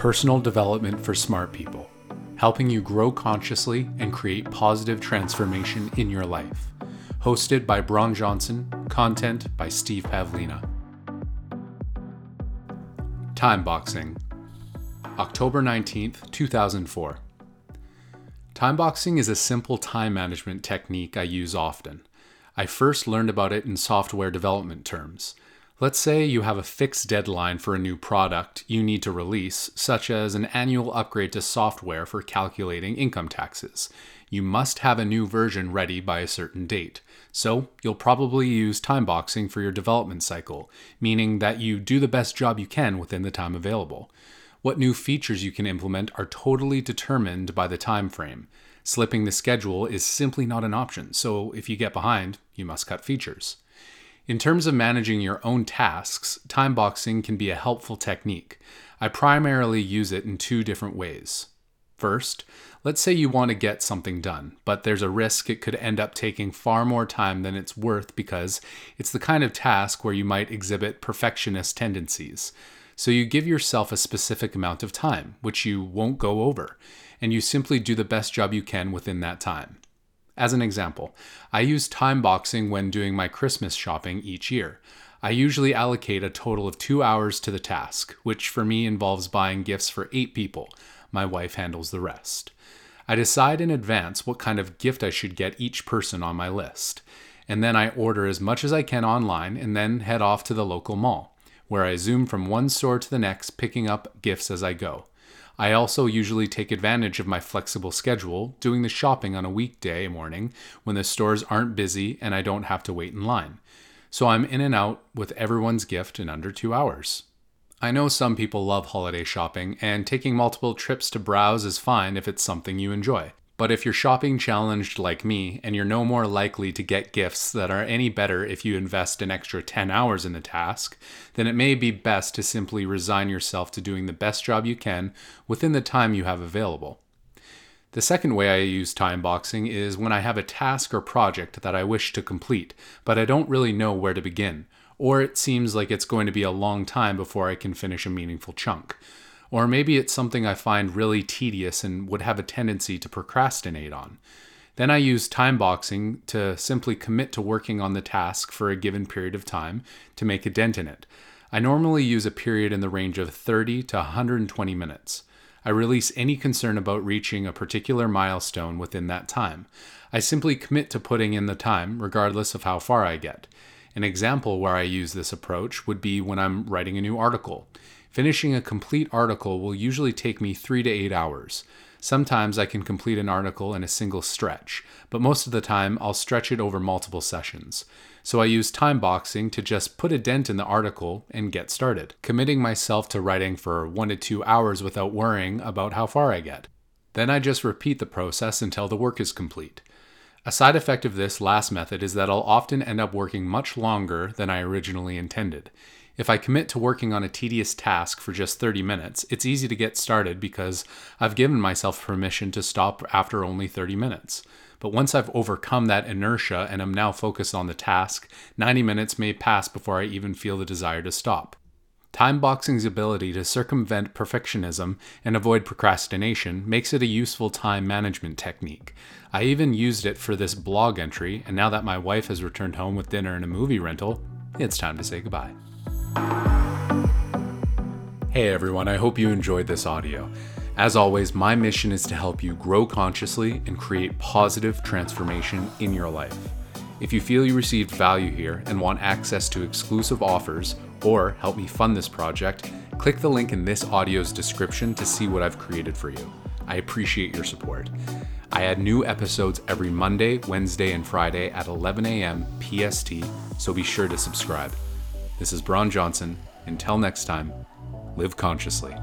personal development for smart people, helping you grow consciously and create positive transformation in your life. Hosted by Bron Johnson, content by Steve Pavlina. Time Boxing, October 19th, 2004. Time boxing is a simple time management technique I use often. I first learned about it in software development terms. Let's say you have a fixed deadline for a new product you need to release, such as an annual upgrade to software for calculating income taxes. You must have a new version ready by a certain date. So, you'll probably use time boxing for your development cycle, meaning that you do the best job you can within the time available. What new features you can implement are totally determined by the time frame. Slipping the schedule is simply not an option, so if you get behind, you must cut features. In terms of managing your own tasks, time boxing can be a helpful technique. I primarily use it in two different ways. First, let's say you want to get something done, but there's a risk it could end up taking far more time than it's worth because it's the kind of task where you might exhibit perfectionist tendencies. So you give yourself a specific amount of time, which you won't go over, and you simply do the best job you can within that time. As an example, I use time boxing when doing my Christmas shopping each year. I usually allocate a total of two hours to the task, which for me involves buying gifts for eight people. My wife handles the rest. I decide in advance what kind of gift I should get each person on my list, and then I order as much as I can online and then head off to the local mall, where I zoom from one store to the next, picking up gifts as I go. I also usually take advantage of my flexible schedule, doing the shopping on a weekday morning when the stores aren't busy and I don't have to wait in line. So I'm in and out with everyone's gift in under two hours. I know some people love holiday shopping, and taking multiple trips to browse is fine if it's something you enjoy. But if you're shopping challenged like me, and you're no more likely to get gifts that are any better if you invest an extra 10 hours in the task, then it may be best to simply resign yourself to doing the best job you can within the time you have available. The second way I use time boxing is when I have a task or project that I wish to complete, but I don't really know where to begin, or it seems like it's going to be a long time before I can finish a meaningful chunk. Or maybe it's something I find really tedious and would have a tendency to procrastinate on. Then I use time boxing to simply commit to working on the task for a given period of time to make a dent in it. I normally use a period in the range of 30 to 120 minutes. I release any concern about reaching a particular milestone within that time. I simply commit to putting in the time, regardless of how far I get. An example where I use this approach would be when I'm writing a new article. Finishing a complete article will usually take me three to eight hours. Sometimes I can complete an article in a single stretch, but most of the time I'll stretch it over multiple sessions. So I use time boxing to just put a dent in the article and get started, committing myself to writing for one to two hours without worrying about how far I get. Then I just repeat the process until the work is complete. A side effect of this last method is that I'll often end up working much longer than I originally intended. If I commit to working on a tedious task for just 30 minutes, it's easy to get started because I've given myself permission to stop after only 30 minutes. But once I've overcome that inertia and am now focused on the task, 90 minutes may pass before I even feel the desire to stop. Time boxing's ability to circumvent perfectionism and avoid procrastination makes it a useful time management technique. I even used it for this blog entry, and now that my wife has returned home with dinner and a movie rental, it's time to say goodbye. Hey everyone, I hope you enjoyed this audio. As always, my mission is to help you grow consciously and create positive transformation in your life. If you feel you received value here and want access to exclusive offers or help me fund this project, click the link in this audio's description to see what I've created for you. I appreciate your support. I add new episodes every Monday, Wednesday, and Friday at 11 a.m. PST, so be sure to subscribe. This is Bron Johnson. Until next time, live consciously.